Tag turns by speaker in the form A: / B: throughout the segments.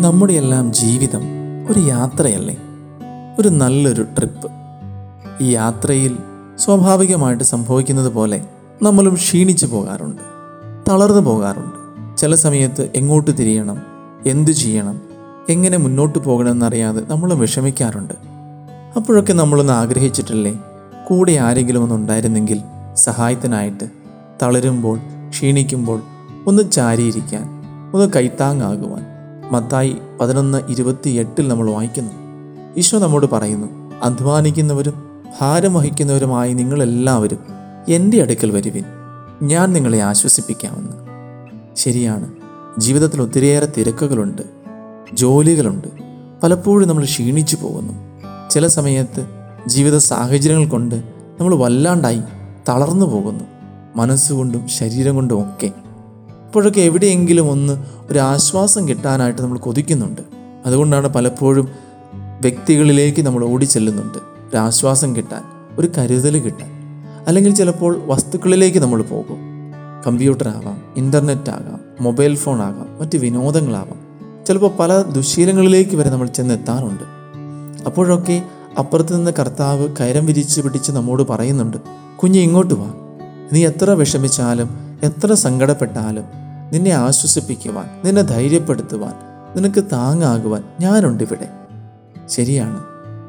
A: നമ്മുടെ എല്ലാം ജീവിതം ഒരു യാത്രയല്ലേ? ഒരു നല്ലൊരു ട്രിപ്പ്. ഈ യാത്രയിൽ സ്വാഭാവികമായിട്ട് സംഭവിക്കുന്നത് പോലെ നമ്മളും ക്ഷീണിച്ചു പോകാറുണ്ട് തളർന്നു പോകാറുണ്ട്. ചില സമയത്ത് എങ്ങോട്ട് തിരിയണം എന്തു ചെയ്യണം എങ്ങനെ മുന്നോട്ട് പോകണമെന്നറിയാതെ നമ്മൾ വിഷമിക്കാറുണ്ട്. അപ്പോഴൊക്കെ നമ്മളൊന്ന് ആഗ്രഹിച്ചിട്ടല്ലേ കൂടെ ആരെങ്കിലും ഒന്ന് ഉണ്ടായിരുന്നെങ്കിൽ സഹായത്തിനായിട്ട് തളരുമ്പോൾ ക്ഷീണിക്കുമ്പോൾ ഒന്ന് ചാരിയിരിക്കാൻ ഒന്ന് കൈത്താങ്ങാകുവാൻ. മത്തായി പതിനൊന്ന് ഇരുപത്തി എട്ടിൽ നമ്മൾ വായിക്കുന്നു. ഈശോ നമ്മോട് പറയുന്നു അധ്വാനിക്കുന്നവരും ഭാരം വഹിക്കുന്നവരുമായി നിങ്ങളെല്ലാവരും എന്റെ അടുക്കൽ വരുവിൻ. ഞാൻ നിങ്ങളെ ആശ്വസിപ്പിക്കാമെന്ന്. ശരിയാണ്. ജീവിതത്തിൽ ഒത്തിരിയേറെ തിരക്കുകളുണ്ട് ജോലികളുണ്ട്. പലപ്പോഴും നമ്മൾ ക്ഷീണിച്ചു പോകുന്നു. ചില സമയത്ത് ജീവിത സാഹചര്യങ്ങൾ കൊണ്ട് നമ്മൾ വല്ലാണ്ടായി തളർന്നു പോകുന്നു. മനസ്സുകൊണ്ടും ശരീരം കൊണ്ടും ഒക്കെ. അപ്പോഴൊക്കെ എവിടെയെങ്കിലും ഒന്ന് ഒരു ആശ്വാസം കിട്ടാനായിട്ട് നമ്മൾ കൊതിക്കുന്നുണ്ട്. അതുകൊണ്ടാണ് പലപ്പോഴും വ്യക്തികളിലേക്ക് നമ്മൾ ഓടിച്ചെല്ലുന്നുണ്ട് ഒരു ആശ്വാസം കിട്ടാൻ ഒരു കരുതൽ കിട്ടാൻ. അല്ലെങ്കിൽ ചിലപ്പോൾ വസ്തുക്കളിലേക്ക് നമ്മൾ പോകും. കമ്പ്യൂട്ടർ ആവാം ഇന്റർനെറ്റ് ആകാം മൊബൈൽ ഫോൺ ആകാം മറ്റ് വിനോദങ്ങളാവാം. ചിലപ്പോൾ പല ദുശീലങ്ങളിലേക്ക് വരെ നമ്മൾ ചെന്നെത്താറുണ്ട്. അപ്പോഴൊക്കെ അപ്പുറത്ത് നിന്ന് കർത്താവ് കയരം വിരിച്ച് പിടിച്ച് നമ്മോട് പറയുന്നുണ്ട് കുഞ്ഞ് ഇങ്ങോട്ട് വാ. നീ എത്ര വിഷമിച്ചാലും എത്ര സങ്കടപ്പെട്ടാലും നിന്നെ ആശ്വസിപ്പിക്കുവാൻ നിന്നെ ധൈര്യപ്പെടുത്തുവാൻ നിനക്ക് താങ്ങാകുവാൻ ഞാനുണ്ട് ഇവിടെ. ശരിയാണ്.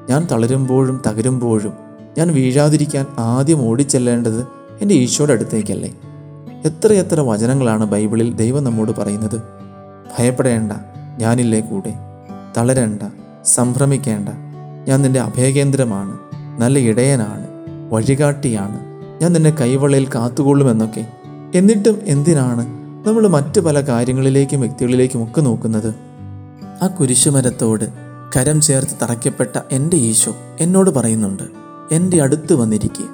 A: ഞാൻ തളരുമ്പോഴും തകരുമ്പോഴും ഞാൻ വീഴാതിരിക്കാൻ ആദ്യം ഓടിച്ചെല്ലേണ്ടത് എന്റെ ഈശോയുടെ അടുത്തേക്കല്ലേ. എത്രയെത്ര വചനങ്ങളാണ് ബൈബിളിൽ ദൈവം നമ്മോട് പറയുന്നത്? ഭയപ്പെടേണ്ട ഞാനില്ലേ കൂടെ. തളരണ്ട സംഭ്രമിക്കേണ്ട. ഞാൻ നിന്റെ അഭയകേന്ദ്രമാണ് നല്ല ഇടയനാണ് വഴികാട്ടിയാണ്. ഞാൻ നിന്നെ കൈവളയിൽ കാത്തുകൊള്ളുമെന്നൊക്കെ. എന്നിട്ടും എന്തിനാണ് നമ്മൾ മറ്റു പല കാര്യങ്ങളിലേക്കും വ്യക്തികളിലേക്കും ഒക്കെ നോക്കുന്നത് ആ കുരിശുമരത്തോട് കരം ചേർത്ത് തറയ്ക്കപ്പെട്ട എന്റെ ഈശോ എന്നോട് പറയുന്നുണ്ട് എന്റെ അടുത്ത് വന്നിരിക്കുക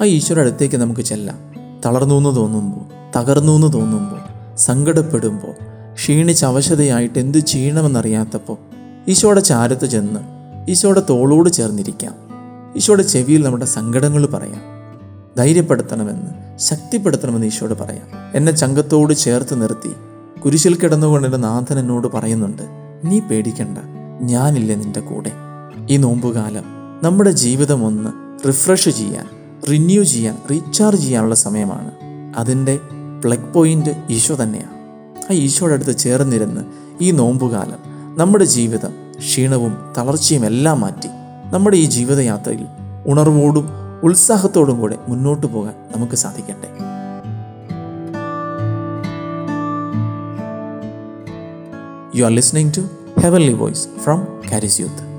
A: ആ ഈശോയുടെ അടുത്തേക്ക് നമുക്ക് ചെല്ലാം. തളർന്നു എന്ന് തോന്നുമ്പോൾ തകർന്നു എന്ന് തോന്നുമ്പോൾ സങ്കടപ്പെടുമ്പോൾ ക്ഷീണിച്ച് അവശതയായിട്ട് എന്തു ചെയ്യണമെന്നറിയാത്തപ്പോൾ ഈശോയുടെ ചാരത്ത് ചെന്ന് ഈശോയുടെ തോളോട് ചേർന്നിരിക്കാം. ഈശോയുടെ ചെവിയിൽ നമ്മുടെ സങ്കടങ്ങൾ പറയാം. ധൈര്യപ്പെടുത്തണമെന്ന് ശക്തിപ്പെടുത്തണമെന്ന് ഈശോട് പറയാം. എന്നെ ചങ്കത്തോട് ചേർത്ത് നിർത്തി. കുരിശിൽ കിടന്നുകൊണ്ട് എന്റെ നാഥൻ എന്നോട് പറയുന്നുണ്ട് നീ പേടിക്കണ്ട ഞാനില്ലേ നിന്റെ കൂടെ. ഈ നോമ്പുകാലം നമ്മുടെ ജീവിതം ഒന്ന് റിഫ്രഷ് ചെയ്യാൻ റിന്യൂ ചെയ്യാൻ റീചാർജ് ചെയ്യാനുള്ള സമയമാണ്. അതിന്റെ പ്ലഗ് പോയിന്റ് ഈശോ തന്നെയാണ്. ആ ഈശോയുടെ അടുത്ത് ചേർന്നിരുന്ന് ഈ നോമ്പുകാലം നമ്മുടെ ജീവിതം ക്ഷീണവും തളർച്ചയും എല്ലാം മാറ്റി നമ്മുടെ ഈ ജീവിതയാത്രയിൽ ഉണർവോടും ഉത്സാഹത്തോടും കൂടെ മുന്നോട്ട് പോകാൻ നമുക്ക് സാധിക്കട്ടെ. You are listening to heavenly voice from Charis youth